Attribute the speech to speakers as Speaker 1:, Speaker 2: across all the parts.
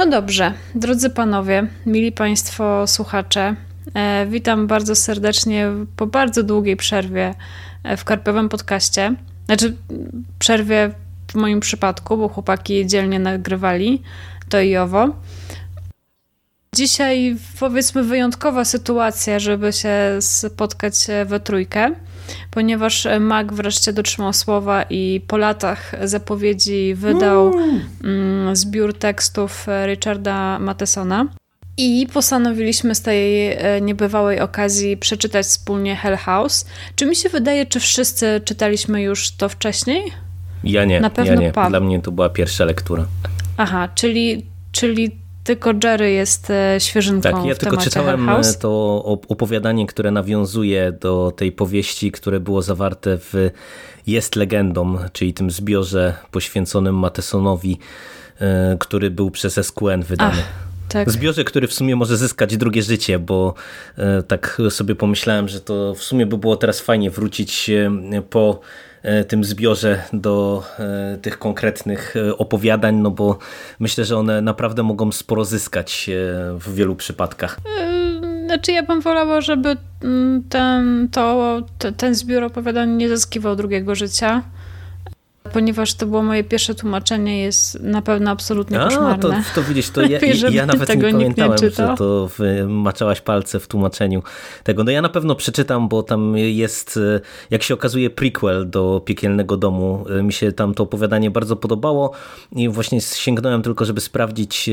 Speaker 1: No dobrze, drodzy panowie, mili państwo słuchacze, e, witam bardzo serdecznie po bardzo długiej przerwie e, w Karpiowym podcaście. Znaczy, przerwie w moim przypadku, bo chłopaki dzielnie nagrywali to i owo. Dzisiaj powiedzmy wyjątkowa sytuacja, żeby się spotkać we trójkę, ponieważ Mac wreszcie dotrzymał słowa i po latach zapowiedzi wydał mm, zbiór tekstów Richarda Mathesona. I postanowiliśmy z tej e, niebywałej okazji przeczytać wspólnie Hell House. Czy mi się wydaje, czy wszyscy czytaliśmy już to wcześniej?
Speaker 2: Ja nie, Na pewno ja nie. Dla mnie to była pierwsza lektura.
Speaker 1: Aha, czyli, czyli tylko Jerry jest e, świeżynką
Speaker 2: Tak, ja tylko czytałem e, to opowiadanie, które nawiązuje do tej powieści, które było zawarte w Jest legendą, czyli tym zbiorze poświęconym Matesonowi, który był przez SQN wydany. Ach tak. zbiorze, który w sumie może zyskać drugie życie, bo e, tak sobie pomyślałem, że to w sumie by było teraz fajnie wrócić po e, tym zbiorze do e, tych konkretnych opowiadań, no bo myślę, że one naprawdę mogą sporo zyskać w wielu przypadkach.
Speaker 1: Znaczy ja bym wolała, żeby mm, ten, to, ten zbiór opowiadań nie zyskiwał drugiego życia ponieważ to było moje pierwsze tłumaczenie, jest na pewno absolutnie A, koszmarne.
Speaker 2: To, to widzisz, to ja, ja nawet tego nie pamiętałem, nie że to maczałaś palce w tłumaczeniu tego. No ja na pewno przeczytam, bo tam jest, jak się okazuje, prequel do Piekielnego Domu. Mi się tam to opowiadanie bardzo podobało i właśnie sięgnąłem tylko, żeby sprawdzić,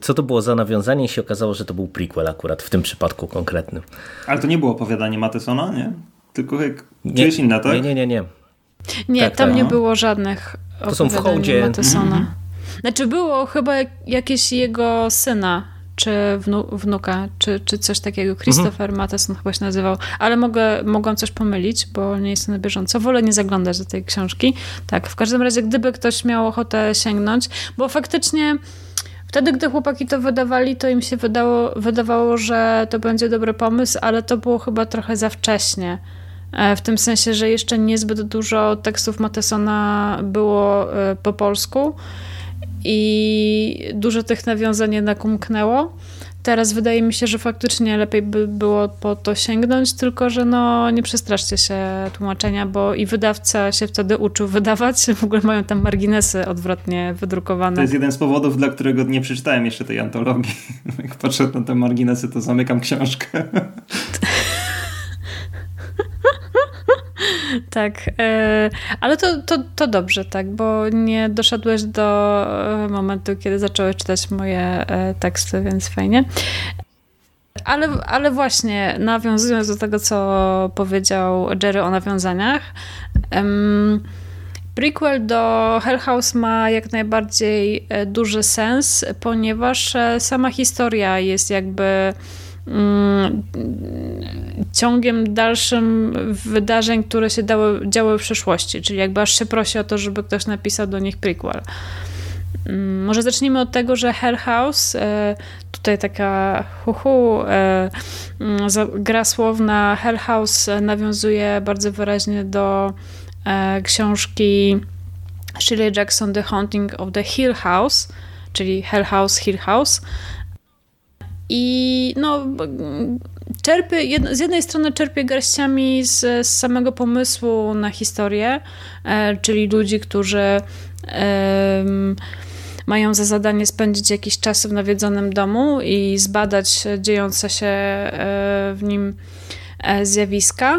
Speaker 2: co to było za nawiązanie i się okazało, że to był prequel akurat w tym przypadku konkretnym.
Speaker 3: Ale to nie było opowiadanie Matesona, nie? Tylko gdzieś inna, tak?
Speaker 2: Nie, nie, nie, nie.
Speaker 1: Nie, tak, tam tak. nie było żadnych
Speaker 2: To są w hołdzie.
Speaker 1: Mhm. Znaczy było chyba jakieś jego syna, czy wnu, wnuka, czy, czy coś takiego. Christopher mhm. Matheson chyba się nazywał, ale mogę, mogłam coś pomylić, bo nie jestem na bieżąco. Wolę nie zaglądać do tej książki. Tak, w każdym razie, gdyby ktoś miał ochotę sięgnąć, bo faktycznie wtedy, gdy chłopaki to wydawali, to im się wydało, wydawało, że to będzie dobry pomysł, ale to było chyba trochę za wcześnie. E, w tym sensie, że jeszcze niezbyt dużo tekstów Matesona było e, po polsku i dużo tych nawiązań jednak umknęło. Teraz wydaje mi się, że faktycznie lepiej by było po to sięgnąć, tylko że no nie przestraszcie się tłumaczenia, bo i wydawca się wtedy uczył wydawać. W ogóle mają tam marginesy odwrotnie wydrukowane.
Speaker 3: To jest jeden z powodów, dla którego nie przeczytałem jeszcze tej antologii. Jak patrzę na te marginesy, to zamykam książkę.
Speaker 1: tak, e, ale to, to, to dobrze, tak, bo nie doszedłeś do e, momentu, kiedy zacząłeś czytać moje e, teksty, więc fajnie. Ale, ale właśnie, nawiązując do tego, co powiedział Jerry o nawiązaniach, prequel do Hell House ma jak najbardziej duży sens, ponieważ sama historia jest jakby ciągiem dalszym wydarzeń, które się dały, działy w przeszłości, czyli jakby aż się prosi o to, żeby ktoś napisał do nich prequel. Mm, może zacznijmy od tego, że Hell House, e, tutaj taka huhu, e, mm, gra słowna. Hell House nawiązuje bardzo wyraźnie do e, książki Shirley Jackson The Haunting of the Hill House, czyli Hell House, Hill House, i no, czerpie, z jednej strony czerpie garściami z, z samego pomysłu na historię, e, czyli ludzi, którzy e, mają za zadanie spędzić jakiś czas w nawiedzonym domu i zbadać dziejące się e, w nim e, zjawiska.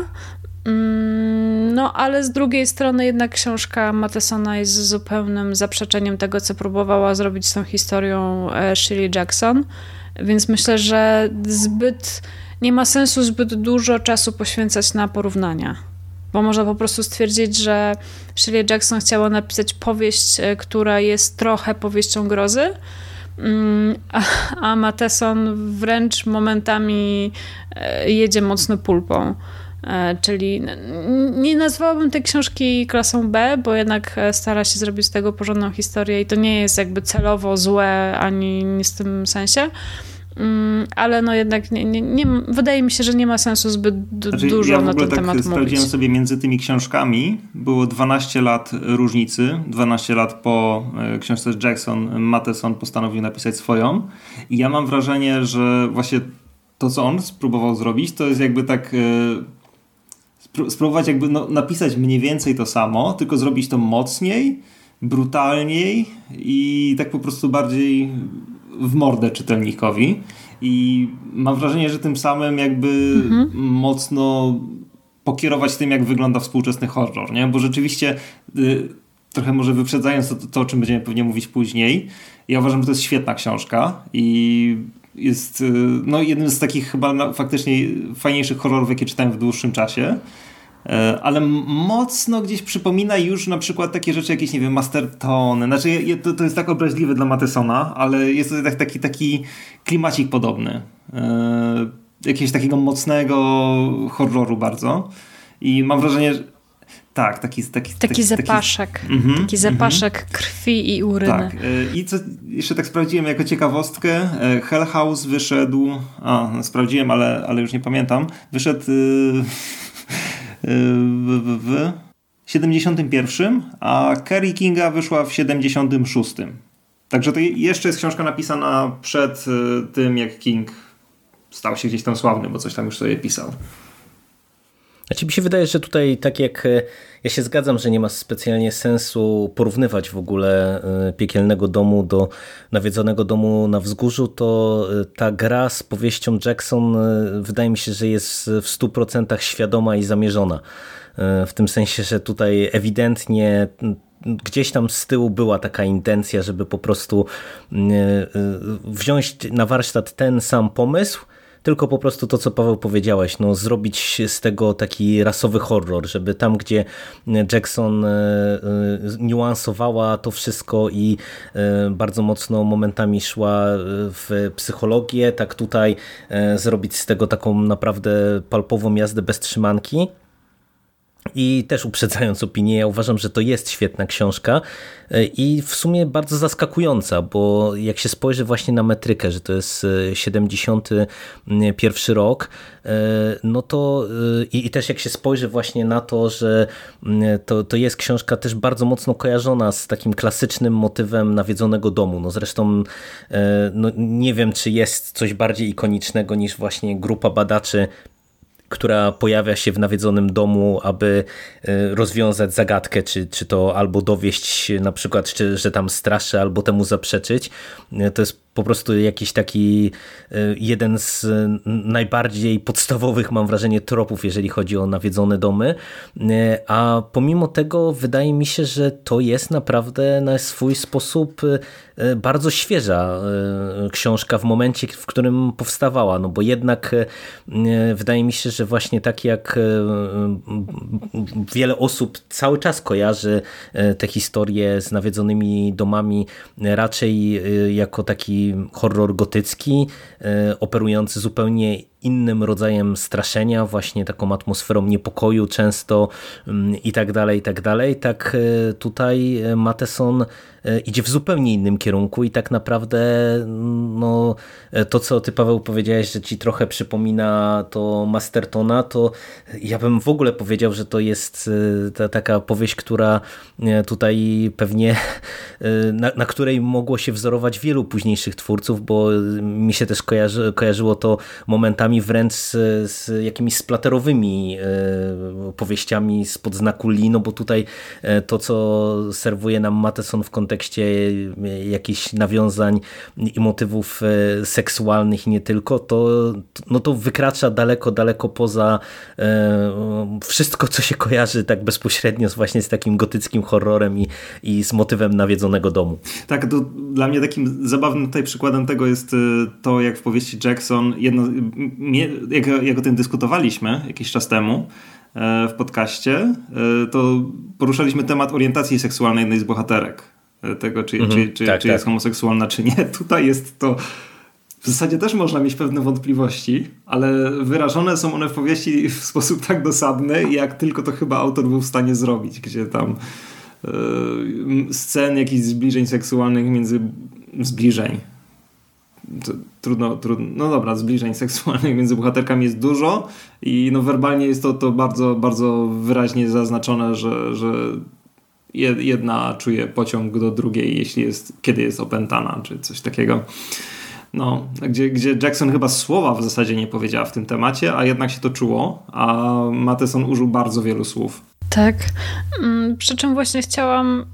Speaker 1: Mm, no, ale z drugiej strony jednak książka Mattesona jest zupełnym zaprzeczeniem tego, co próbowała zrobić z tą historią e, Shirley Jackson. Więc myślę, że zbyt nie ma sensu zbyt dużo czasu poświęcać na porównania. Bo można po prostu stwierdzić, że Shirley Jackson chciała napisać powieść, e, która jest trochę powieścią grozy, mm, a, a Mateson wręcz momentami e, jedzie mocno pulpą. E, czyli nie nazwałabym tej książki klasą B, bo jednak stara się zrobić z tego porządną historię i to nie jest jakby celowo złe ani nie w tym sensie Mm, ale no jednak nie, nie, nie, wydaje mi się, że nie ma sensu zbyt znaczy, dużo ja na ten tak temat
Speaker 3: sprawdziłem
Speaker 1: mówić.
Speaker 3: sobie między tymi książkami. Było 12 lat różnicy. 12 lat po e, książce Jackson, Matheson postanowił napisać swoją. I ja mam wrażenie, że właśnie to, co on spróbował zrobić, to jest jakby tak e, spróbować jakby no, napisać mniej więcej to samo, tylko zrobić to mocniej, brutalniej i tak po prostu bardziej w mordę czytelnikowi i mam wrażenie, że tym samym jakby mhm. mocno pokierować tym, jak wygląda współczesny horror, nie? Bo rzeczywiście y, trochę może wyprzedzając to, to, o czym będziemy pewnie mówić później, ja uważam, że to jest świetna książka i jest y, no, jednym z takich chyba faktycznie fajniejszych horrorów, jakie czytałem w dłuższym czasie. E, ale mocno gdzieś przypomina już na przykład takie rzeczy, jakieś, nie wiem, Mastertone. Znaczy, to, to jest tak obraźliwe dla Matesona, ale jest to taki, taki klimacik podobny. E, jakiegoś takiego mocnego horroru bardzo. I mam wrażenie, że tak, taki, taki,
Speaker 1: taki, taki zapaszek. Taki, mm -hmm, taki zapaszek mm -hmm. krwi i uryny.
Speaker 3: Tak. E, I co jeszcze tak sprawdziłem jako ciekawostkę. Hell House wyszedł. A, sprawdziłem, ale, ale już nie pamiętam. Wyszedł w, w 71, a Kerry Kinga wyszła w 76. Także to jeszcze jest książka napisana przed tym, jak King stał się gdzieś tam sławny, bo coś tam już sobie pisał.
Speaker 2: Znaczy mi się wydaje, że tutaj tak jak e, ja się zgadzam, że nie ma specjalnie sensu porównywać w ogóle e, piekielnego domu do nawiedzonego domu na wzgórzu, to e, ta gra z powieścią Jackson wydaje mi się, że jest w 100% świadoma i zamierzona. W tym sensie, że tutaj ewidentnie gdzieś tam z tyłu była taka intencja, żeby po prostu wziąć na warsztat ten sam pomysł, tylko po prostu to, co Paweł powiedziałeś, no, zrobić z tego taki rasowy horror, żeby tam, gdzie Jackson e, e, niuansowała to wszystko i e, bardzo mocno momentami szła w psychologię, tak tutaj zrobić z tego taką naprawdę palpową jazdę bez trzymanki. I też uprzedzając opinię, ja uważam, że to jest świetna książka e, i w sumie bardzo zaskakująca, bo jak się spojrzy właśnie na metrykę, że to jest 71 rok, e, no to e, i, też jak się spojrzy właśnie na to, że to, to jest książka też bardzo mocno kojarzona z takim klasycznym motywem nawiedzonego domu. No zresztą no nie wiem, czy jest coś bardziej ikonicznego niż właśnie grupa badaczy która pojawia się w nawiedzonym domu, aby e, rozwiązać zagadkę, czy, czy to albo dowieść na przykład, czy, że tam straszy, albo temu zaprzeczyć. E, to jest po prostu jakiś taki e, jeden z najbardziej podstawowych, mam wrażenie, tropów, jeżeli chodzi o nawiedzone domy. E, a pomimo tego wydaje mi się, że to jest naprawdę na swój sposób e, bardzo świeża książka w momencie, w którym powstawała, no bo jednak wydaje mi się, że właśnie tak jak wiele osób cały czas kojarzy te historie z nawiedzonymi domami raczej jako taki horror gotycki, e, operujący zupełnie innym rodzajem straszenia, właśnie taką atmosferą niepokoju często mm, i tak dalej, i tak dalej. Tak e, tutaj e, Mateson idzie w zupełnie innym kierunku i tak naprawdę mm, no, to, co ty Paweł powiedziałeś, że ci trochę przypomina to Mastertona, to ja bym w ogóle powiedział, że to jest ta, taka powieść, która tutaj pewnie na, na której mogło się wzorować wielu późniejszych twórców, bo mi się też kojarzy, kojarzyło to momentami wręcz z, z jakimiś splaterowymi e, powieściami spod znaku Lee, no bo tutaj e, to, co serwuje nam Mateson w kontekście e, jakichś nawiązań i motywów seksualnych i nie tylko, to, no to wykracza daleko, daleko poza wszystko, co się kojarzy tak bezpośrednio z właśnie z takim gotyckim horrorem i, i z motywem nawiedzonego domu.
Speaker 3: Tak, to dla mnie takim zabawnym tutaj przykładem tego jest to, jak w powieści Jackson, jedno, jak, jak o tym dyskutowaliśmy jakiś czas temu e, w podcaście, e, to poruszaliśmy temat orientacji seksualnej jednej z bohaterek. E, tego, czy, mhm, czy, czy, tak, czy tak. jest homoseksualna, czy nie. Tutaj jest to w zasadzie też można mieć pewne wątpliwości, ale wyrażone są one w powieści w sposób tak dosadny, jak tylko to chyba autor był w stanie zrobić, gdzie tam scen jakichś zbliżeń seksualnych między zbliżeń trudno, trudno, no dobra, zbliżeń seksualnych między bohaterkami jest dużo i no werbalnie jest to, to bardzo, bardzo wyraźnie zaznaczone, że, że jedna czuje pociąg do drugiej, jeśli jest, kiedy jest opętana, czy coś takiego. No, gdzie, gdzie Jackson chyba słowa w zasadzie nie powiedziała w tym temacie, a jednak się to czuło, a Matheson użył bardzo wielu słów.
Speaker 1: Tak. Mm, przy czym właśnie chciałam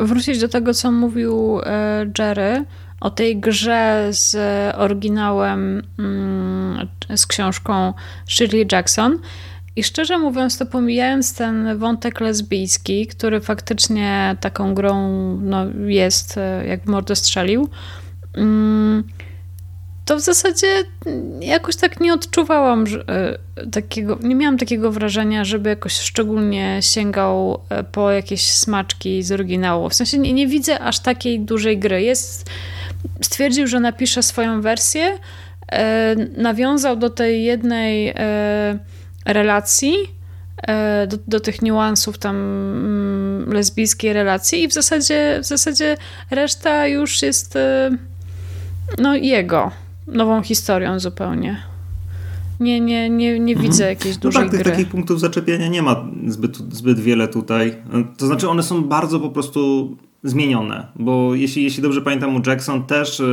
Speaker 1: wrócić do tego, co mówił e, Jerry o tej grze z oryginałem, mm, z książką Shirley Jackson. I szczerze mówiąc, to pomijając ten wątek lesbijski, który faktycznie taką grą no, jest, jak mordę strzelił, mm, to w zasadzie jakoś tak nie odczuwałam e, takiego, nie miałam takiego wrażenia, żeby jakoś szczególnie sięgał e, po jakieś smaczki z oryginału. W sensie nie, nie widzę aż takiej dużej gry. Jest, stwierdził, że napisze swoją wersję, nawiązał do tej jednej relacji, e, do, do tych niuansów tam mm, lesbijskiej relacji i w zasadzie, w zasadzie reszta już jest e, no jego, nową historią zupełnie. Nie, nie, nie, nie mhm. widzę jakiejś dużej
Speaker 3: no tak,
Speaker 1: gry.
Speaker 3: takich punktów zaczepienia nie ma zbyt, zbyt wiele tutaj. To znaczy one są bardzo po prostu zmienione, bo jeśli, jeśli dobrze pamiętam u Jackson też e,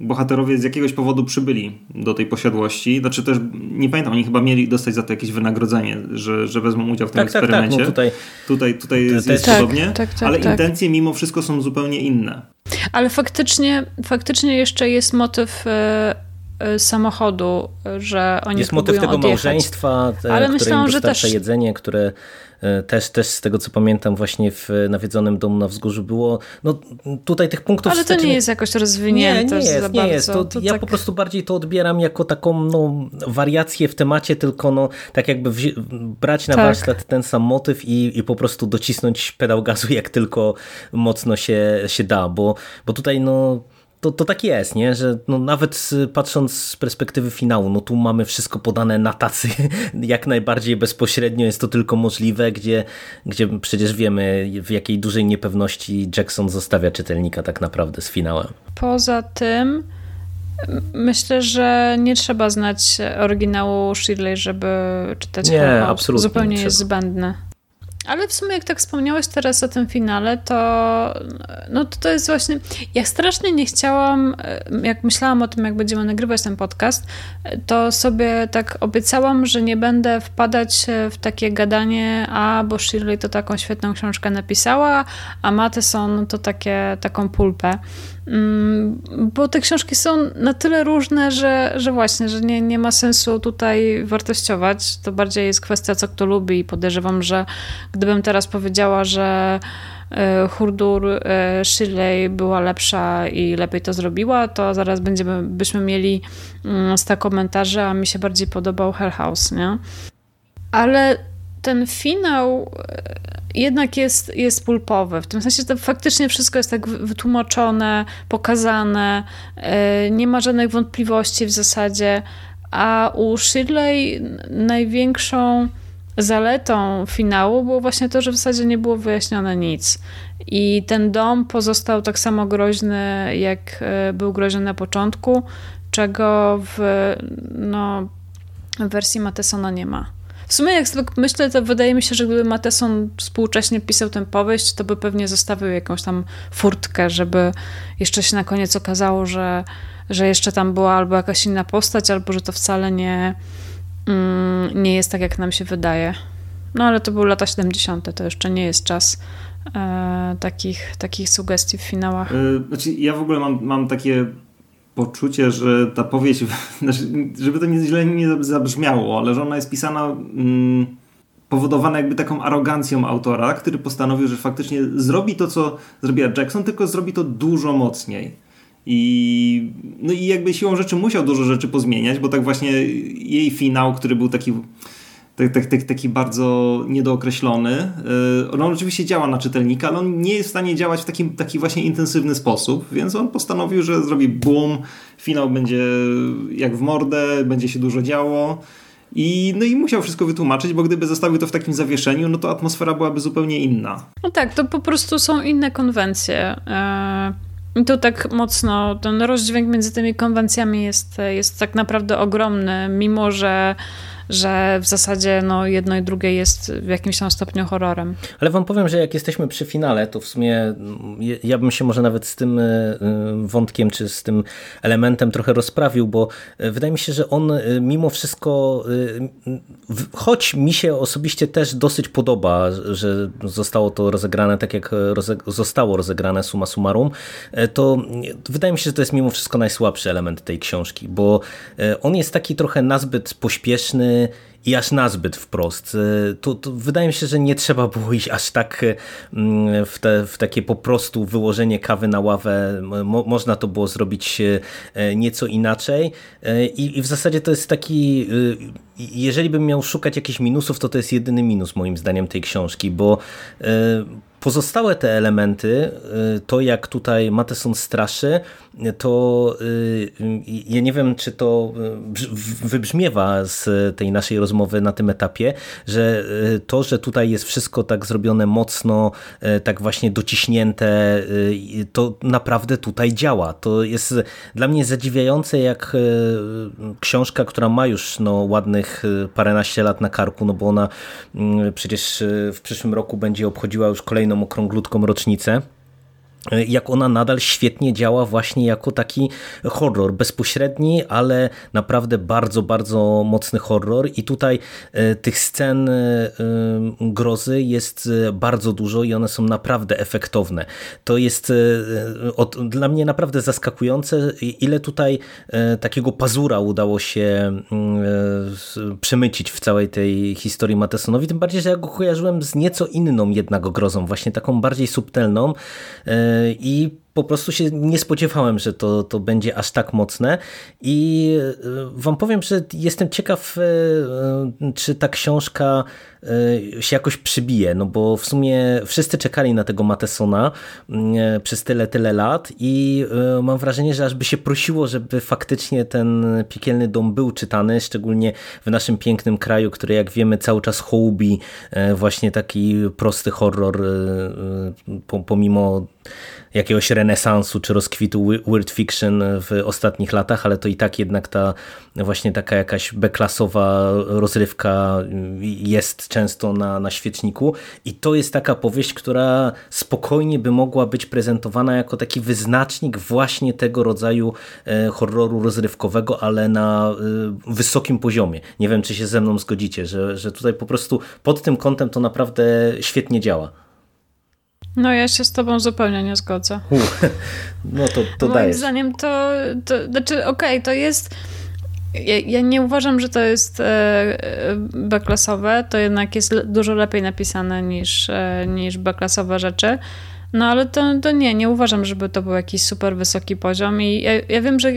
Speaker 3: bohaterowie z jakiegoś powodu przybyli do tej posiadłości. Znaczy też, nie pamiętam, oni chyba mieli dostać za to jakieś wynagrodzenie, że, że wezmą udział w tym tak, eksperymencie. Tak, tak, no tutaj, tutaj, tutaj jest, jest tak, podobnie, tak, tak, ale tak. intencje mimo wszystko są zupełnie inne.
Speaker 1: Ale faktycznie, faktycznie jeszcze jest motyw e, e, samochodu, że oni
Speaker 2: Jest motyw tego
Speaker 1: odjechać.
Speaker 2: małżeństwa, Ale które myślałam, że też jedzenie, które też, też z tego co pamiętam właśnie w nawiedzonym domu na wzgórzu było, no tutaj tych punktów...
Speaker 1: Ale to nie jest jakoś rozwinięte
Speaker 2: Nie, nie jest, nie jest. To, to ja tak... po prostu bardziej to odbieram jako taką no, wariację w temacie, tylko no, tak jakby brać na tak. warsztat ten sam motyw i, i po prostu docisnąć pedał gazu jak tylko mocno się, się da, bo, bo tutaj no to, to tak jest, nie? że no nawet patrząc z perspektywy finału, no tu mamy wszystko podane na tacy jak najbardziej bezpośrednio jest to tylko możliwe, gdzie, gdzie przecież wiemy w jakiej dużej niepewności Jackson zostawia czytelnika tak naprawdę z finałem.
Speaker 1: Poza tym myślę, że nie trzeba znać oryginału Shirley, żeby czytać Nie, absolutnie. Zupełnie jest zbędne. Ale w sumie jak tak wspomniałeś teraz o tym finale, to no to, to jest właśnie, ja strasznie nie chciałam, jak myślałam o tym, jak będziemy nagrywać ten podcast, to sobie tak obiecałam, że nie będę wpadać w takie gadanie, a bo Shirley to taką świetną książkę napisała, a Matheson to takie, taką pulpę. Mm, bo te książki są na tyle różne, że, że właśnie, że nie, nie ma sensu tutaj wartościować. To bardziej jest kwestia, co kto lubi i podejrzewam, że gdybym teraz powiedziała, że e, Hurdur e, Shirley była lepsza i lepiej to zrobiła, to zaraz będziemy, byśmy mieli 100 mm, komentarzy, a mi się bardziej podobał Hell House, nie? Ale ten finał jednak jest, jest pulpowy. W tym sensie, że faktycznie wszystko jest tak wytłumaczone, pokazane, e, nie ma żadnych wątpliwości w zasadzie. A u Shirley największą zaletą finału było właśnie to, że w zasadzie nie było wyjaśnione nic. I ten dom pozostał tak samo groźny, jak e, był groźny na początku, czego w no, wersji Matesona nie ma. W sumie jak myślę, to wydaje mi się, że gdyby Mateson współcześnie pisał tę powieść, to by pewnie zostawił jakąś tam furtkę, żeby jeszcze się na koniec okazało, że, że jeszcze tam była albo jakaś inna postać, albo że to wcale nie, mm, nie jest tak, jak nam się wydaje. No ale to były lata 70., to jeszcze nie jest czas e, takich, takich sugestii w finałach.
Speaker 3: E, znaczy, ja w ogóle mam, mam takie poczucie, że ta powieść, znaczy, żeby to nie źle nie zabrzmiało, ale że ona jest pisana mm, powodowana jakby taką arogancją autora, który postanowił, że faktycznie zrobi to, co zrobiła Jackson, tylko zrobi to dużo mocniej. I, no i jakby siłą rzeczy musiał dużo rzeczy pozmieniać, bo tak właśnie jej finał, który był taki tak, tak, tak, taki bardzo niedookreślony. Y, on oczywiście działa na czytelnika, ale on nie jest w stanie działać w taki, taki właśnie intensywny sposób, więc on postanowił, że zrobi boom, finał będzie jak w mordę, będzie się dużo działo. I, no i musiał wszystko wytłumaczyć, bo gdyby zostawił to w takim zawieszeniu, no to atmosfera byłaby zupełnie inna.
Speaker 1: No tak, to po prostu są inne konwencje. E, I tu tak mocno ten rozdźwięk między tymi konwencjami jest, jest tak naprawdę ogromny, mimo że że w zasadzie no, jedno i drugie jest w jakimś tam stopniu horrorem.
Speaker 2: Ale wam powiem, że jak jesteśmy przy finale, to w sumie ja bym się może nawet z tym e, wątkiem, czy z tym elementem trochę rozprawił, bo e, wydaje mi się, że on mimo wszystko, choć mi się osobiście też dosyć podoba, że zostało to rozegrane tak jak zostało rozegrane suma summarum, to wydaje mi się, że to jest mimo wszystko najsłabszy element tej książki, bo on jest taki trochę nazbyt pośpieszny, i aż nazbyt wprost. E, to, wydaje mi się, że nie trzeba było iść aż tak mm, w, te, w takie po prostu wyłożenie kawy na ławę. Mo, można to było zrobić e, nieco inaczej e, I, i w zasadzie to jest taki jeżeli bym miał szukać jakichś minusów, to to jest jedyny minus moim zdaniem tej książki, bo Pozostałe te elementy, y, to jak tutaj Mateson straszy, to y, ja nie wiem, czy to y, wybrzmiewa z tej naszej rozmowy na tym etapie, że to, że tutaj jest wszystko tak zrobione mocno, tak właśnie dociśnięte, to naprawdę tutaj działa. To jest dla mnie zadziwiające, jak książka, która ma już no, ładnych paręnaście lat na karku, no bo ona mm, przecież w przyszłym roku będzie obchodziła już kolejną okrąglutką rocznicę jak ona nadal świetnie działa właśnie jako taki horror, bezpośredni, ale naprawdę bardzo, bardzo mocny horror. I tutaj e, tych scen e, grozy jest e, bardzo dużo i one są naprawdę efektowne. To jest od, dla mnie naprawdę zaskakujące, ile tutaj takiego pazura udało się przemycić w całej tej historii Matesonowi, tym bardziej, że ja go kojarzyłem z nieco inną jednak grozą, właśnie taką bardziej subtelną, i po prostu się nie spodziewałem, że to, to będzie aż tak mocne. I e, wam powiem, że jestem ciekaw, e, czy ta książka e, się jakoś przybije, no bo w sumie wszyscy czekali na tego Matesona przez tyle, tyle lat i mam wrażenie, że aż by się prosiło, żeby faktycznie ten Piekielny Dom był czytany, szczególnie w naszym pięknym kraju, który jak wiemy cały czas hołubi właśnie taki prosty horror pomimo jakiegoś renesansu czy rozkwitu weird fiction w ostatnich latach, ale to i tak jednak ta właśnie taka jakaś beklasowa rozrywka jest często na, na świeczniku i to jest taka powieść, która spokojnie by mogła być prezentowana jako taki wyznacznik właśnie tego rodzaju e, horroru rozrywkowego, ale na e, wysokim poziomie. Nie wiem, czy się ze mną zgodzicie, że, że tutaj po prostu pod tym kątem to naprawdę świetnie działa.
Speaker 1: No ja się z tobą zupełnie nie zgodzę.
Speaker 2: no to, to
Speaker 1: Moim
Speaker 2: dajesz.
Speaker 1: zdaniem to, to znaczy okej, okay, to jest ja, ja, nie uważam, że to jest e, e, to jednak jest dużo lepiej napisane niż, e, niż beklasowe rzeczy. No ale to, to nie, nie uważam, żeby to był jakiś super wysoki poziom i ja, ja wiem, że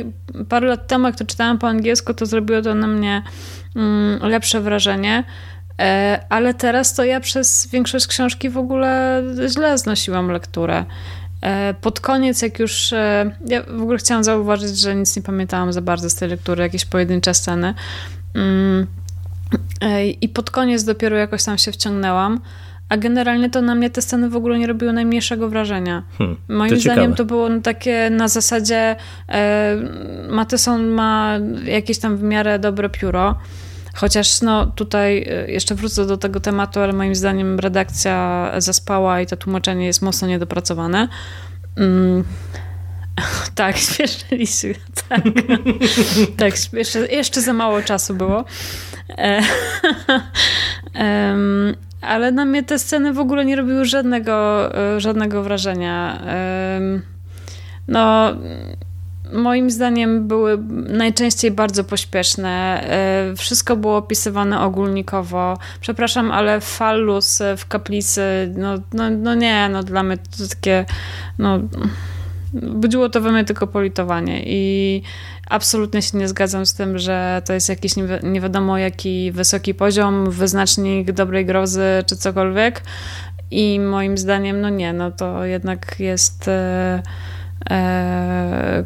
Speaker 1: parę lat temu, jak to czytałam po angielsku, to zrobiło to na mnie mm, lepsze wrażenie. E, ale teraz to ja przez większość książki w ogóle źle znosiłam lekturę. E, pod koniec, jak już. E, ja w ogóle chciałam zauważyć, że nic nie pamiętałam za bardzo z tej lektury, jakieś pojedyncze sceny. Mm, I pod koniec dopiero jakoś tam się wciągnęłam. A generalnie to na mnie te sceny w ogóle nie robiły najmniejszego wrażenia. Hmm, Moim to zdaniem to było takie na zasadzie e, Matheson ma jakieś tam w miarę dobre pióro. Chociaż no, tutaj y, jeszcze wrócę do tego tematu, ale moim zdaniem redakcja zaspała i to tłumaczenie jest mocno niedopracowane. Mm. Tak, śpieszyli się. Tak, tak jeszcze, jeszcze za mało czasu było. E, ale na mnie te sceny w ogóle nie robiły żadnego, e, żadnego wrażenia. No, moim zdaniem były najczęściej bardzo pośpieszne. E, wszystko było opisywane ogólnikowo. Przepraszam, ale fallus w kaplicy, no, no, no nie, no dla mnie to takie, no budziło to we mnie tylko politowanie i absolutnie się nie zgadzam z tym, że to jest jakiś nie wiadomo jaki wysoki poziom, wyznacznik dobrej grozy czy cokolwiek i moim zdaniem no nie, no to jednak jest... E, E,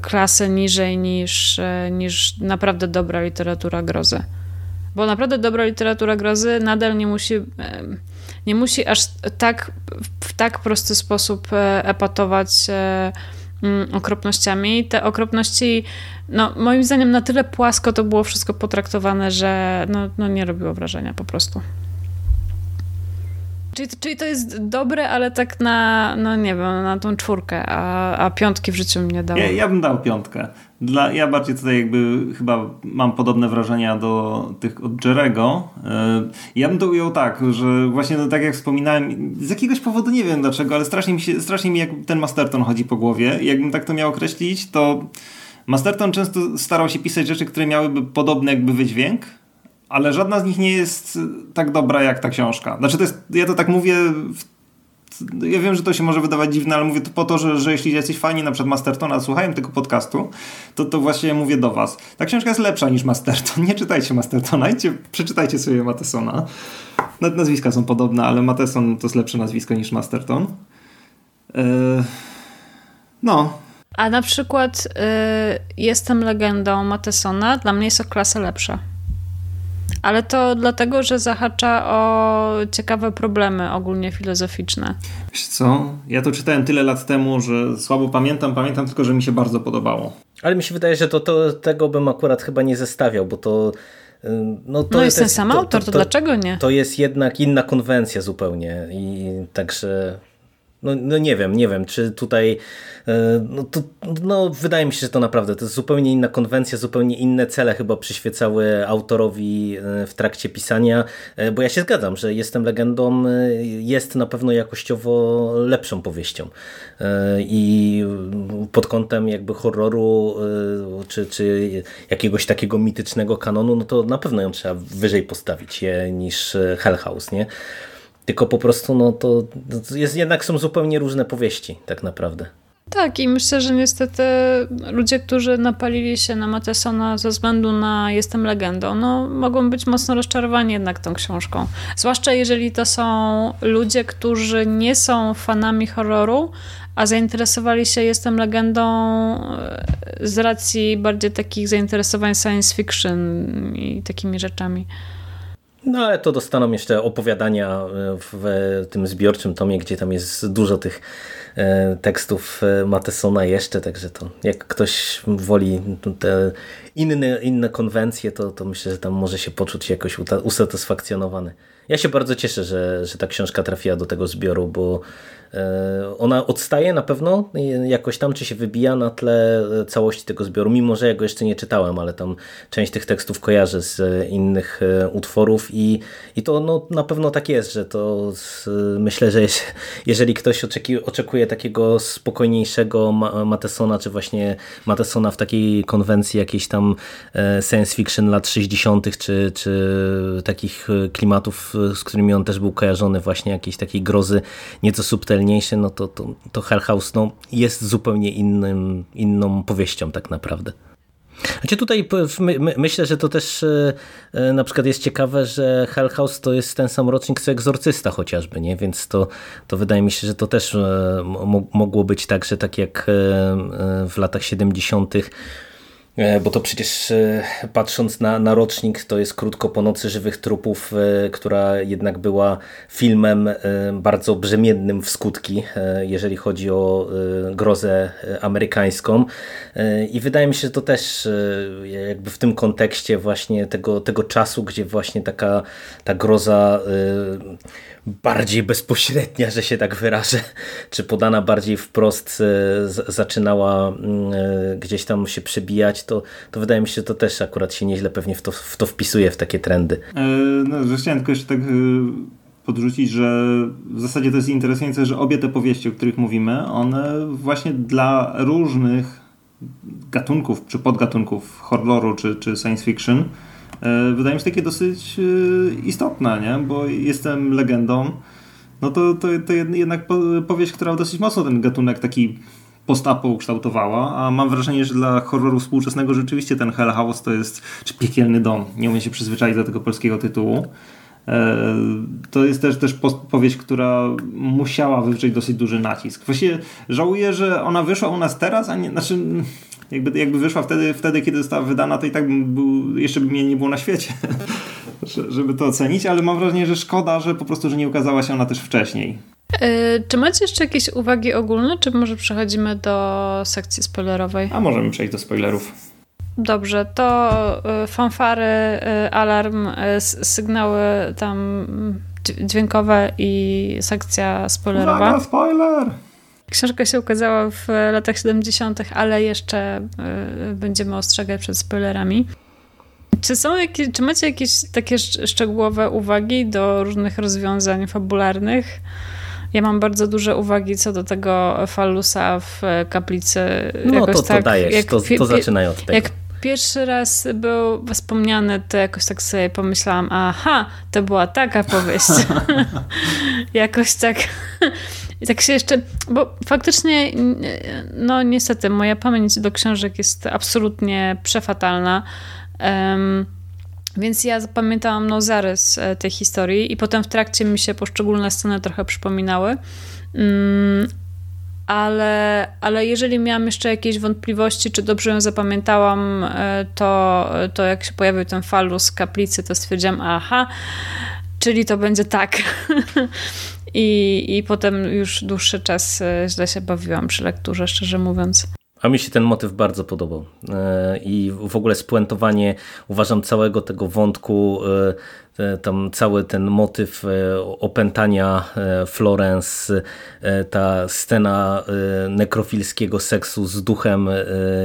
Speaker 1: klasę niżej niż, e, niż naprawdę dobra literatura grozy. Bo naprawdę dobra literatura grozy nadal nie musi, e, nie musi aż tak w tak prosty sposób epatować mm, okropnościami. Te okropności, no moim zdaniem na tyle płasko to było wszystko potraktowane, że no, no nie robiło wrażenia po prostu. Czyli, czyli to jest dobre, ale tak na, no nie wiem, na tą czwórkę, a, a piątki w życiu mi nie dało.
Speaker 3: Ja, ja bym dał piątkę. Dla, ja bardziej tutaj jakby chyba mam podobne wrażenia do tych od Jerego. E, ja bym to ujął tak, że właśnie no, tak jak wspominałem, z jakiegoś powodu nie wiem dlaczego, ale strasznie mi, się, strasznie mi jak ten Masterton chodzi po głowie. Jakbym tak to miał określić, to Masterton często starał się pisać rzeczy, które miałyby podobny jakby wydźwięk, ale żadna z nich nie jest tak dobra jak ta książka. Znaczy to jest, ja to tak mówię ja wiem, że to się może wydawać dziwne, ale mówię to po to, że, że jeśli jesteś fani na przykład Mastertona, słuchają tego podcastu, to, to właśnie mówię do was. Ta książka jest lepsza niż Masterton. Nie czytajcie Mastertona, idźcie, przeczytajcie sobie Matesona. Nawet nazwiska są podobne, ale Mateson to jest lepsze nazwisko niż Masterton. Yy... No.
Speaker 1: A na przykład yy, Jestem legendą Matesona, dla mnie jest o klasę lepsza. Ale to dlatego, że zahacza o ciekawe problemy ogólnie filozoficzne.
Speaker 3: Wiesz co? Ja to czytałem tyle lat temu, że słabo pamiętam. Pamiętam tylko, że mi się bardzo podobało.
Speaker 2: Ale mi się wydaje, że to, to tego bym akurat chyba nie zestawiał, bo to
Speaker 1: no, to no jest ten sam to, autor, to, to, to, dlaczego nie?
Speaker 2: To jest jednak inna konwencja zupełnie i także no, no nie wiem, nie wiem, czy tutaj e, no, to, no wydaje mi się, że to naprawdę to jest zupełnie inna konwencja, zupełnie inne cele chyba przyświecały autorowi e, w trakcie pisania, e, bo ja się zgadzam, że Jestem legendą jest na pewno jakościowo lepszą powieścią i pod kątem jakby horroru czy, czy jakiegoś takiego mitycznego kanonu, no to na pewno ją trzeba wyżej postawić niż Hell House, nie? Tylko po prostu no to, jest, jednak są zupełnie różne powieści tak naprawdę.
Speaker 1: Tak, i myślę, że niestety ludzie, którzy napalili się na Matesona ze względu na Jestem legendą, no mogą być mocno rozczarowani jednak tą książką. Zwłaszcza jeżeli to są ludzie, którzy nie są fanami horroru, a zainteresowali się Jestem legendą e, z racji bardziej takich zainteresowań science fiction i takimi rzeczami.
Speaker 2: No ale to dostaną jeszcze opowiadania e, w tym zbiorczym tomie, gdzie tam jest dużo tych e, tekstów e, Matesona jeszcze, także to jak ktoś woli te inne, inne konwencje, to, to myślę, że tam może się poczuć jakoś usatysfakcjonowany. Ja się bardzo cieszę, że, że ta książka trafiła do tego zbioru, bo ona odstaje na pewno jakoś tam, czy się wybija na tle całości tego zbioru, mimo że ja go jeszcze nie czytałem, ale tam część tych tekstów kojarzę z innych e, utworów i, i to no, na pewno tak jest, że to myślę, że jeżeli ktoś oczeki, oczekuje takiego spokojniejszego Matesona, czy właśnie Matesona w takiej konwencji jakiejś tam e, science fiction lat 60., czy, czy takich klimatów, z którymi on też był kojarzony, właśnie jakiejś takiej grozy nieco subtelnej, subtelniejsze, no to, to, to Hell House no, jest zupełnie innym, inną powieścią tak naprawdę. Znaczy tutaj my, my, myślę, że to też e, na przykład jest ciekawe, że Hell House to jest ten sam rocznik co Egzorcysta chociażby, nie? więc to, to wydaje mi się, że to też e, mogło być tak, że tak jak w latach 70 E, bo to przecież e, patrząc na, na rocznik, to jest krótko po Nocy Żywych Trupów, e, która jednak była filmem bardzo brzemiennym w skutki, jeżeli chodzi o grozę amerykańską. I wydaje mi się, że to też jakby w tym kontekście właśnie tego, tego czasu, gdzie właśnie taka ta groza bardziej bezpośrednia, że się tak wyrażę, czy podana bardziej wprost zaczynała mm, gdzieś tam się przebijać, to, to wydaje mi się, że to też akurat się nieźle pewnie w to, w to wpisuje, w takie trendy.
Speaker 3: E, no, że chciałem tylko jeszcze tak e, podrzucić, że w zasadzie to jest interesujące, że obie te powieści, o których mówimy, one właśnie dla różnych gatunków, czy podgatunków horroru, czy, czy science fiction, e, wydaje mi się takie dosyć istotne, nie? bo jestem legendą, no to, to, to jednak powieść, która dosyć mocno ten gatunek taki postapo ukształtowała, a mam wrażenie, że dla horroru współczesnego rzeczywiście ten Hell House to jest, czy Piekielny Dom, nie umiem się przyzwyczaić do tego polskiego tytułu. E, to jest też, też powieść, która musiała wywrzeć dosyć duży nacisk. Właściwie żałuję, że ona wyszła u nas teraz, a nie, znaczy jakby, jakby wyszła wtedy, wtedy, kiedy została wydana, to i tak był, jeszcze by mnie nie było na świecie, żeby to ocenić, ale mam wrażenie, że szkoda, że po prostu, że nie ukazała się ona też wcześniej.
Speaker 1: Czy macie jeszcze jakieś uwagi ogólne, czy może przechodzimy do sekcji spoilerowej?
Speaker 3: A możemy przejść do spoilerów.
Speaker 1: Dobrze, to fanfary, alarm, sygnały tam mm, dźwiękowe i sekcja spoilerowa.
Speaker 3: Uwaga, spoiler!
Speaker 1: Książka się ukazała w latach 70., ale jeszcze y, będziemy ostrzegać przed spoilerami. Czy, są jakieś, czy macie jakieś takie szczegółowe uwagi do różnych rozwiązań fabularnych? Ja mam bardzo duże uwagi co do tego falusa w kaplicy.
Speaker 2: No to, to tak, dajesz, to, to zaczynaj od tego.
Speaker 1: Jak pierwszy raz był wspomniany, to jakoś tak sobie pomyślałam, aha, to była taka powieść. jakoś tak i tak się jeszcze, bo faktycznie, no niestety, moja pamięć do książek jest absolutnie przefatalna. Um, więc ja zapamiętałam no, zarys e, tej historii i potem w trakcie mi się poszczególne sceny trochę przypominały. Um, ale, ale jeżeli miałam jeszcze jakieś wątpliwości, czy dobrze ją zapamiętałam, e, to, to jak się pojawił ten falus z kaplicy, to stwierdziłam, aha, czyli to będzie tak. I, I potem już dłuższy czas e, źle się bawiłam przy lekturze, szczerze mówiąc.
Speaker 2: A mi się ten motyw bardzo podobał. E, I w ogóle spuentowanie, uważam, całego tego wątku e, tam cały ten motyw e, opętania e, Florence, e, ta scena nekrofilskiego seksu z duchem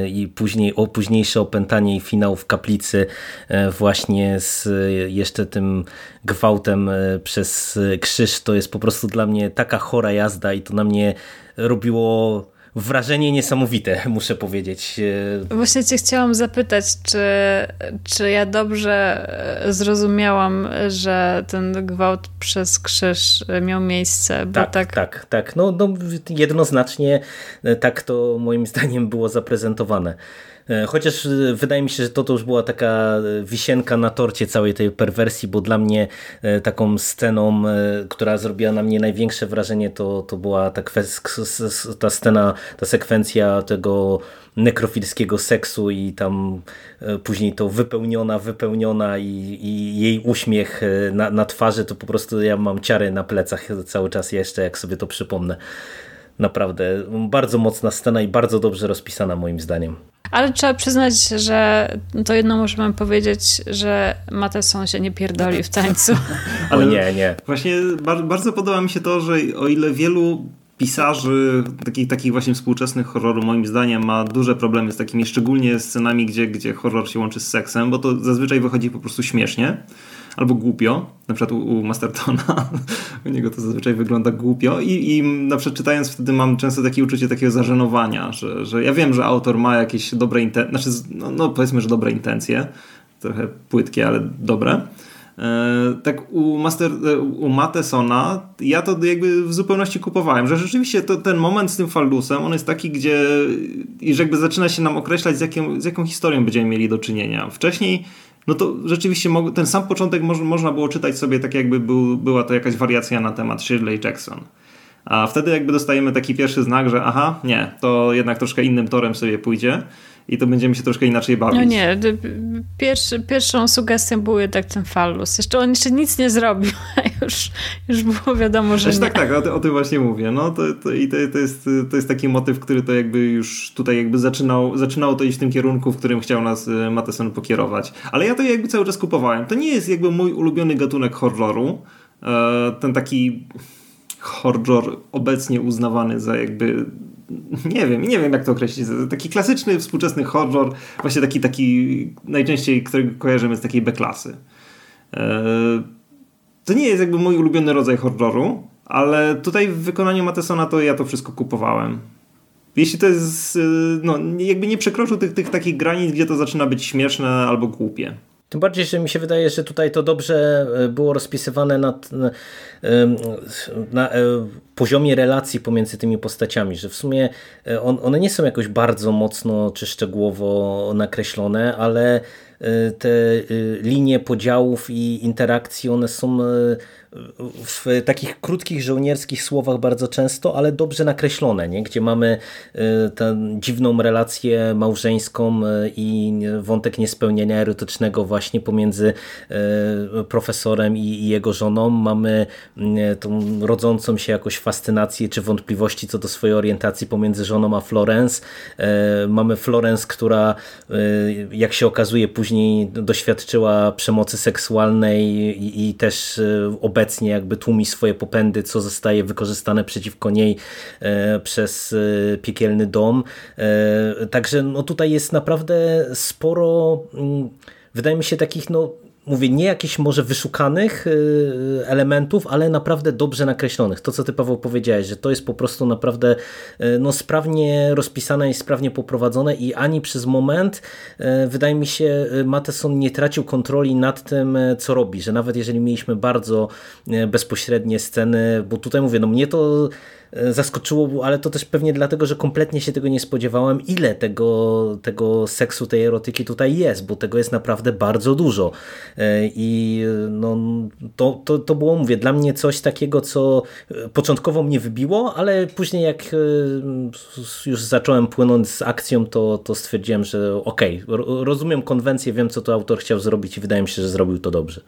Speaker 2: i później, o, późniejsze opętanie i finał w kaplicy właśnie z jeszcze tym gwałtem przez krzyż, to jest po prostu dla mnie taka chora jazda i to na mnie robiło wrażenie niesamowite, muszę powiedzieć.
Speaker 1: Właśnie cię chciałam zapytać, czy, czy ja dobrze e, zrozumiałam, że ten gwałt przez krzyż miał miejsce?
Speaker 2: tak, tak, tak, tak. No, no jednoznacznie e, tak to moim zdaniem było zaprezentowane. E, chociaż e, wydaje mi się, że to, to już była taka e, wisienka na torcie całej tej perwersji, bo dla mnie taką sceną, która zrobiła na mnie największe wrażenie, to, to była ta, ta scena, ta sekwencja tego nekrofilskiego seksu i tam później to wypełniona, wypełniona i, i jej uśmiech na, na twarzy, to po prostu ja mam ciary na plecach cały czas jeszcze, jak sobie to przypomnę. Naprawdę bardzo mocna scena i bardzo dobrze rozpisana moim zdaniem.
Speaker 1: Ale trzeba przyznać, że to jedno możemy powiedzieć, że Mateson się nie pierdoli w tańcu.
Speaker 2: Ale nie, nie.
Speaker 3: Właśnie bardzo podoba mi się to, że o ile wielu pisarzy takich, takich właśnie współczesnych horrorów moim zdaniem ma duże problemy z takimi szczególnie scenami, gdzie, gdzie horror się łączy z seksem, bo to zazwyczaj wychodzi po prostu śmiesznie albo głupio, na przykład u, u Mastertona, u niego to zazwyczaj wygląda głupio i, i na przykład czytając wtedy mam często takie uczucie takiego zażenowania, że, że ja wiem, że autor ma jakieś dobre intencje, znaczy no, no powiedzmy, że dobre intencje, trochę płytkie, ale dobre. E, tak u, Master, e, u Matesona ja to jakby w zupełności kupowałem, że rzeczywiście to, ten moment z tym fallusem, on jest taki, gdzie już jakby zaczyna się nam określać z, jakim, z jaką historią będziemy mieli do czynienia. Wcześniej no to rzeczywiście ten sam początek można było czytać sobie tak jakby był, była to jakaś wariacja na temat Shirley Jackson. A wtedy jakby dostajemy taki pierwszy znak, że aha, nie, to jednak troszkę innym torem sobie pójdzie i to będziemy się troszkę inaczej bawić.
Speaker 1: No nie, pierwszy, pierwszą sugestią był jednak ten fallus. Jeszcze on jeszcze nic nie zrobił, a już, już było wiadomo, że
Speaker 3: znaczy, Tak, tak, o, o tym właśnie mówię. No to, to, I to, to, jest, to jest taki motyw, który to jakby już tutaj jakby zaczynał, zaczynało to iść w tym kierunku, w którym chciał nas y, Matheson pokierować. Ale ja to jakby cały czas kupowałem. To nie jest jakby mój ulubiony gatunek horroru. E, ten taki horror obecnie uznawany za jakby nie wiem, nie wiem jak to określić. Taki klasyczny, współczesny horror, właśnie taki, taki najczęściej, który kojarzymy z takiej B-klasy. E, to nie jest jakby mój ulubiony rodzaj horroru, ale tutaj w wykonaniu Matesona to ja to wszystko kupowałem. Jeśli to jest, e, no jakby nie przekroczył tych, tych takich granic, gdzie to zaczyna być śmieszne albo głupie.
Speaker 2: Tym bardziej, że mi się wydaje, że tutaj to dobrze e, było rozpisywane na, na, na e, poziomie relacji pomiędzy tymi postaciami, że w sumie e, on, one nie są jakoś bardzo mocno czy szczegółowo nakreślone, ale te linie podziałów i interakcji, one są w takich krótkich żołnierskich słowach bardzo często, ale dobrze nakreślone, nie? gdzie mamy tę dziwną relację małżeńską i wątek niespełnienia erotycznego właśnie pomiędzy profesorem i jego żoną. Mamy tą rodzącą się jakoś fascynację czy wątpliwości co do swojej orientacji pomiędzy żoną a Florence. Mamy Florence, która jak się okazuje później doświadczyła przemocy seksualnej i, i też obecnie obecnie jakby tłumi swoje popędy, co zostaje wykorzystane przeciwko niej e, przez e, piekielny dom. E, także no tutaj jest naprawdę sporo, mm, wydaje mi się, takich no, mówię, nie jakichś może wyszukanych y, elementów, ale naprawdę dobrze nakreślonych. To, co ty Paweł powiedziałeś, że to jest po prostu naprawdę y, no, sprawnie rozpisane i sprawnie poprowadzone i ani przez moment y, wydaje mi się Mateson nie tracił kontroli nad tym, co robi, że nawet jeżeli mieliśmy bardzo bezpośrednie sceny, bo tutaj mówię, no mnie to zaskoczyło, ale to też pewnie dlatego, że kompletnie się tego nie spodziewałem, ile tego, tego seksu, tej erotyki tutaj jest, bo tego jest naprawdę bardzo dużo. E, I no, to, to, to było, mówię, dla mnie coś takiego, co początkowo mnie wybiło, ale później jak e, już zacząłem płynąć z akcją, to, to stwierdziłem, że okej, okay, rozumiem konwencję, wiem co to autor chciał zrobić i wydaje mi się, że zrobił to dobrze.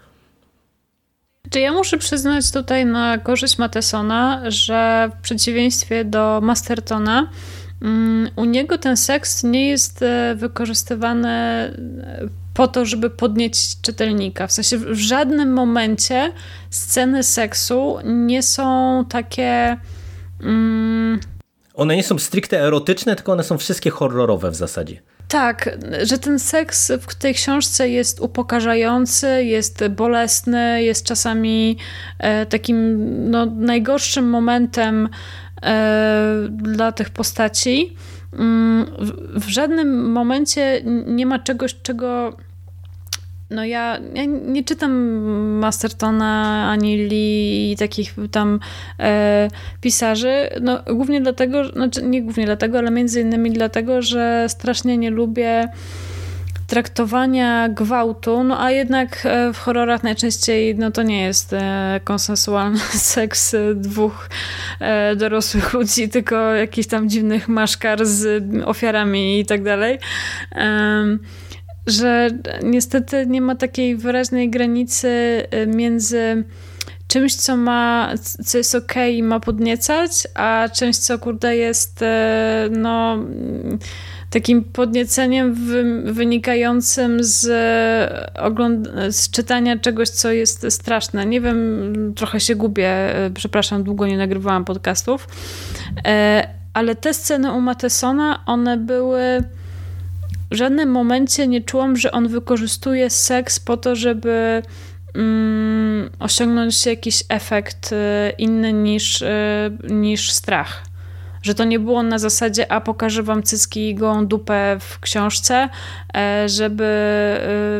Speaker 1: Czy ja muszę przyznać tutaj na korzyść Matesona, że w przeciwieństwie do Mastertona, mm, u niego ten seks nie jest e, wykorzystywany e, po to, żeby podnieść czytelnika. W sensie w żadnym momencie sceny seksu nie są takie. Mm...
Speaker 2: One nie są stricte erotyczne, tylko one są wszystkie horrorowe w zasadzie.
Speaker 1: Tak, że ten seks w tej książce jest upokarzający, jest bolesny, jest czasami e, takim no, najgorszym momentem e, dla tych postaci. Mm, w, w żadnym momencie nie ma czegoś, czego no ja, ja, nie czytam Mastertona ani Lee i takich tam e, pisarzy, no głównie dlatego, znaczy nie głównie dlatego, ale między innymi dlatego, że strasznie nie lubię traktowania gwałtu, no a jednak e, w horrorach najczęściej no to nie jest e, konsensualny seks dwóch e, dorosłych ludzi, tylko jakiś tam dziwnych maszkar z ofiarami i tak dalej że niestety nie ma takiej wyraźnej granicy y, między czymś, co ma, co jest ok i ma podniecać, a czymś, co kurde jest y, no takim podnieceniem wynikającym z, ogląd- z czytania czegoś, co jest straszne. Nie wiem, trochę się gubię, y, przepraszam, długo nie nagrywałam podcastów, ale te sceny u Matesona, one były w żadnym momencie nie czułam, że on wykorzystuje seks po to, żeby mm, osiągnąć jakiś efekt y, inny niż, y, niż strach. Że to nie było na zasadzie, a pokażę wam cycki i gołą dupę w książce, e, żeby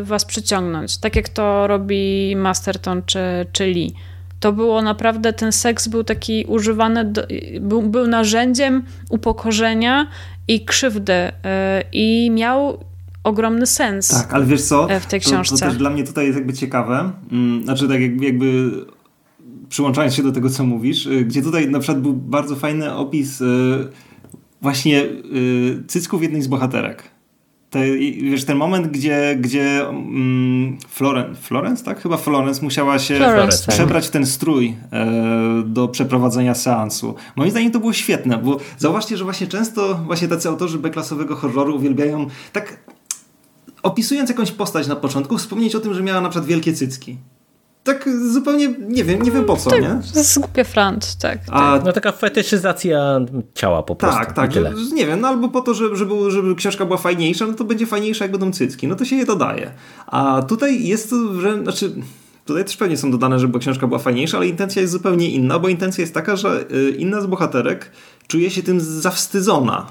Speaker 1: was przyciągnąć. Tak jak to robi Masterton czy, czy Lee. To było naprawdę, ten seks był taki używany, do, był, był narzędziem upokorzenia i krzywdy y, i miał ogromny sens.
Speaker 3: Tak, ale wiesz co?
Speaker 1: W tej książce.
Speaker 3: To, to też dla mnie tutaj jest jakby ciekawe. Mm, znaczy tak jakby przyłączając się do tego, co mówisz, y, gdzie tutaj na przykład był bardzo fajny opis y, właśnie cycków jednej z bohaterek te, wiesz, ten moment, gdzie, gdzie mm, Florence, Florence, tak? Chyba Florence musiała się Florence, tak. przebrać w ten strój e, do przeprowadzenia seansu. Moim zdaniem to było świetne, bo zauważcie, że właśnie często właśnie tacy autorzy B-klasowego horroru uwielbiają tak opisując jakąś postać na początku, wspomnieć o tym, że miała na przykład wielkie cycki tak zupełnie nie wiem, nie wiem po co,
Speaker 1: tak,
Speaker 3: nie?
Speaker 1: Zgupie frant, tak,
Speaker 2: A, tak. No taka fetyszyzacja ciała po prostu.
Speaker 3: Tak, tak, że, nie wiem, no albo po to, żeby, żeby, żeby książka była fajniejsza, no to będzie fajniejsza jak będą cycki, no to się je dodaje. A tutaj jest to, że, znaczy... Tutaj też pewnie są dodane, żeby książka była fajniejsza, ale intencja jest zupełnie inna, bo intencja jest taka, że y, inna z bohaterek czuje się tym zawstydzona.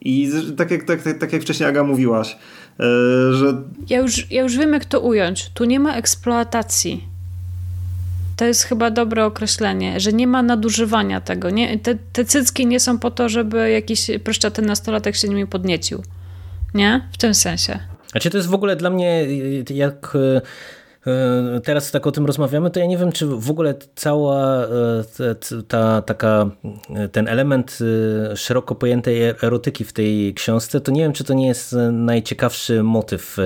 Speaker 3: I tak jak, tak, tak, tak jak wcześniej Aga mówiłaś, y, że...
Speaker 1: Ja już, ja już wiem, jak to ująć. Tu nie ma eksploatacji to jest chyba dobre określenie, że nie ma nadużywania tego. Nie? Te, te cycki nie są po to, żeby jakiś pryszczaty nastolatek się nimi podniecił. Nie? W tym sensie.
Speaker 2: Znaczy to jest w ogóle dla mnie jak teraz tak o tym rozmawiamy, to ja nie wiem, czy w ogóle cała e, ta, taka, e, ten element szeroko pojętej erotyki w tej książce, to nie wiem, czy to nie jest najciekawszy motyw,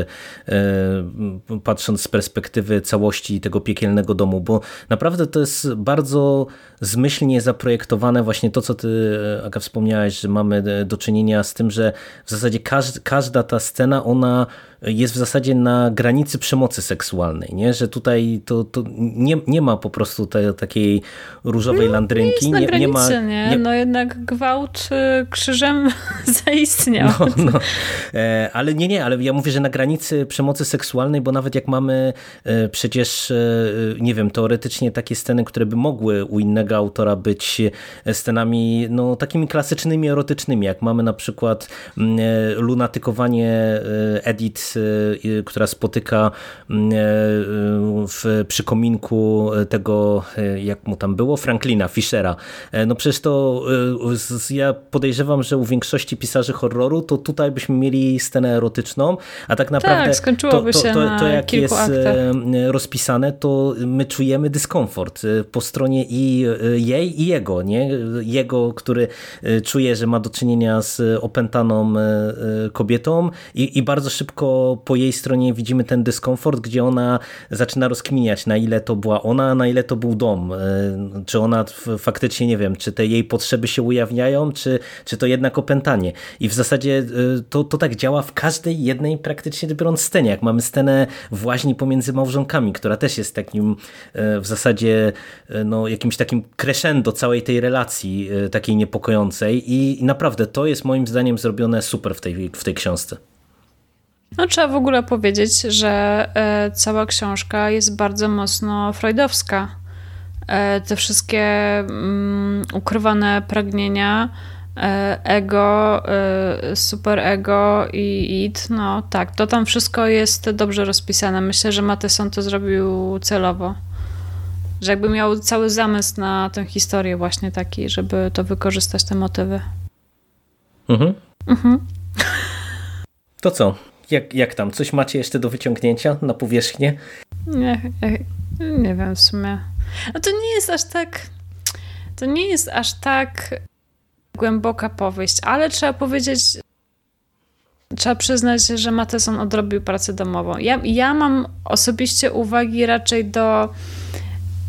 Speaker 2: patrząc z perspektywy całości tego piekielnego domu, bo naprawdę to jest bardzo zmyślnie zaprojektowane właśnie to, co ty, Aga, wspomniałeś, że mamy do czynienia z tym, że w zasadzie każda ta scena, ona jest w zasadzie na granicy przemocy seksualnej, nie? że tutaj to, to nie, nie ma po prostu te, takiej różowej no, landrynki.
Speaker 1: Nie, nie, nie ma, nie? No jednak gwałt y, krzyżem zaistniał. No, no.
Speaker 2: E, ale nie, nie, ale ja mówię, że na granicy przemocy seksualnej, bo nawet jak mamy e, przecież, e, nie wiem, teoretycznie takie sceny, które by mogły u innego autora być scenami no, takimi klasycznymi, erotycznymi, jak mamy na przykład mm, lunatykowanie Edith która spotyka mm, e, w, przy kominku tego, e, jak mu tam było, Franklina Fischera. E, no przecież to ja podejrzewam, że u większości pisarzy horroru to tutaj byśmy mieli scenę erotyczną, a tak naprawdę
Speaker 1: tak, skończyłoby
Speaker 2: to, to, to, to jak jest
Speaker 1: aktach.
Speaker 2: rozpisane, to my czujemy dyskomfort po stronie i jej i jego, nie? Jego, który czuje, że ma do czynienia z opętaną kobietą i, i bardzo szybko po, jej stronie widzimy ten dyskomfort, gdzie ona zaczyna rozkminiać, na ile to była ona, na ile to był dom. E, czy ona faktycznie, nie wiem, czy te jej potrzeby się ujawniają, czy, czy to jednak opętanie. I w zasadzie e, to, to tak działa w każdej jednej praktycznie biorąc scenie. Jak mamy scenę właśnie pomiędzy małżonkami, która też jest takim e, w zasadzie no, jakimś takim crescendo całej tej relacji, takiej niepokojącej i naprawdę to jest moim zdaniem zrobione super w tej, w tej książce.
Speaker 1: No, trzeba w ogóle powiedzieć, że e, cała książka jest bardzo mocno freudowska. E, te wszystkie mm, ukrywane pragnienia, e, ego, superego i id, no tak, to tam wszystko jest dobrze rozpisane. Myślę, że Mateson to zrobił celowo. Że jakby miał cały zamysł na tę historię właśnie taki, żeby to wykorzystać te motywy.
Speaker 2: Mhm. mhm. To co? Jak, jak tam? Coś macie jeszcze do wyciągnięcia na powierzchnię?
Speaker 1: Nie, nie wiem w sumie. No to nie jest aż tak. To nie jest aż tak głęboka powieść, ale trzeba powiedzieć, trzeba przyznać, że Mateson odrobił pracę domową. Ja, ja mam osobiście uwagi raczej do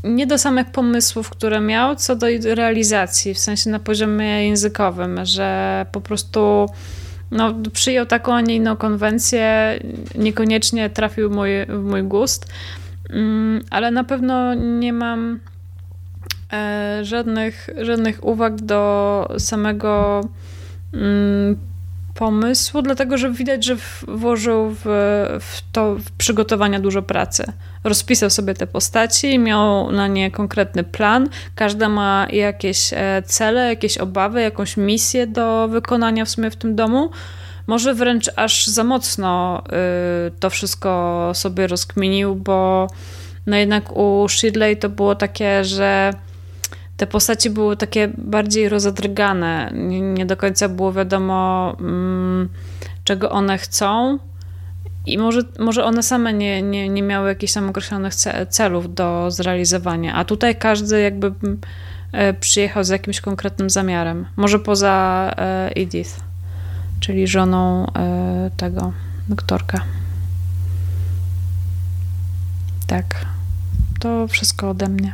Speaker 1: nie do samych pomysłów, które miał, co do realizacji, w sensie na poziomie językowym, że po prostu no, przyjął taką, a nie inną konwencję, niekoniecznie trafił mój, w mój gust, mm, ale na pewno nie mam e, żadnych, żadnych uwag do samego mm, pomysłu, dlatego że widać, że włożył w, w to w przygotowania dużo pracy. Rozpisał sobie te postaci, miał na nie konkretny plan. Każda ma jakieś e, cele, jakieś obawy, jakąś misję do wykonania w sumie w tym domu. Może wręcz aż za mocno y, to wszystko sobie rozkminił, bo no jednak u Shirley to było takie, że te postacie były takie bardziej rozadrgane. Nie, nie do końca było wiadomo, mm, czego one chcą. I może, może one same nie, nie, nie miały jakichś tam określonych celów do zrealizowania. A tutaj każdy jakby mm, e, przyjechał z jakimś konkretnym zamiarem. Może poza e, Edith, czyli żoną e, tego doktorka. Tak. To wszystko ode mnie,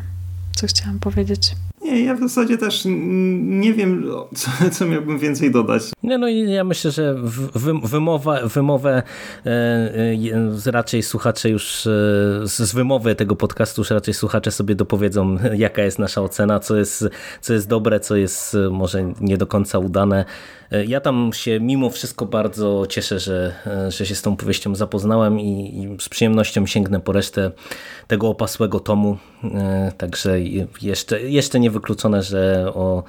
Speaker 1: co chciałam powiedzieć.
Speaker 3: Nie, ja w zasadzie też nie wiem, co, co miałbym więcej dodać.
Speaker 2: Nie, no i ja myślę, że wymowa, wymowę e, e, raczej słuchacze już e, z wymowy tego podcastu już raczej słuchacze sobie dopowiedzą, jaka jest nasza ocena, co jest, co jest dobre, co jest może nie do końca udane. Ja tam się mimo wszystko bardzo cieszę, że, że się z tą powieścią zapoznałem i, i z przyjemnością sięgnę po resztę tego opasłego tomu. Także jeszcze, jeszcze nie wykluczone, że o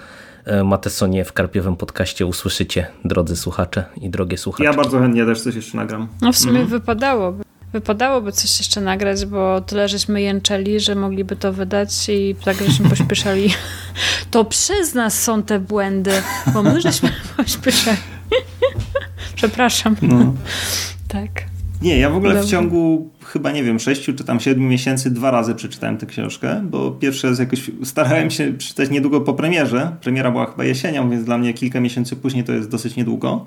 Speaker 2: e, Matesonie w Karpiowym podcaście usłyszycie, drodzy słuchacze i drogie słuchacze.
Speaker 3: Ja bardzo chętnie też coś jeszcze nagram.
Speaker 1: No w sumie mhm. wypadałoby. Wypadałoby coś jeszcze nagrać, bo tyle żeśmy jęczeli, że mogliby to wydać i tak żeśmy pośpieszali. To przez nas są te błędy, bo my żeśmy pośpieszali. Przepraszam. No. Tak.
Speaker 3: Nie, ja w ogóle w ciągu chyba, nie wiem, sześciu czy tam siedmiu miesięcy dwa razy przeczytałem tę książkę, bo pierwszy raz jakoś starałem się przeczytać niedługo po premierze. Premiera była chyba jesienią, więc dla mnie kilka miesięcy później to jest dosyć niedługo.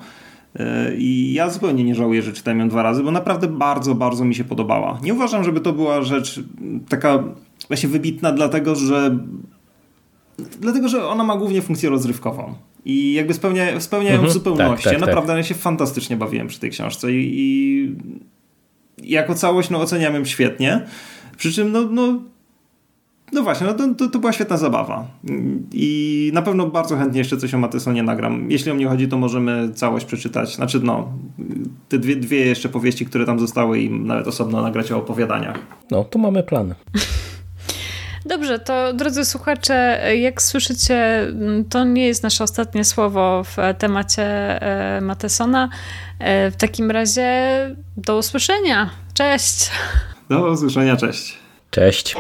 Speaker 3: E, I ja zupełnie nie żałuję, że czytałem ją dwa razy, bo naprawdę bardzo, bardzo mi się podobała. Nie uważam, żeby to była rzecz taka właśnie wybitna, dlatego że dlatego, że ona ma głównie funkcję rozrywkową. I jakby spełnia, spełnia ją mhm, w zupełności. Tak, tak, naprawdę tak. ja się fantastycznie bawiłem przy tej książce i, i jako całość no, oceniam ją świetnie. Przy czym no, no, no właśnie, no to, to, to, była świetna zabawa. I na pewno bardzo chętnie jeszcze coś o Matesonie nagram. Jeśli o mnie chodzi, to możemy całość przeczytać. Znaczy, no, te dwie, dwie jeszcze powieści, które tam zostały i nawet osobno nagrać o opowiadaniach.
Speaker 2: No, to mamy plan.
Speaker 1: Dobrze, to drodzy słuchacze, jak słyszycie, to nie jest nasze ostatnie słowo w temacie e, Matesona. E, w takim razie do usłyszenia. Cześć.
Speaker 3: Do usłyszenia, cześć.
Speaker 2: Cześć.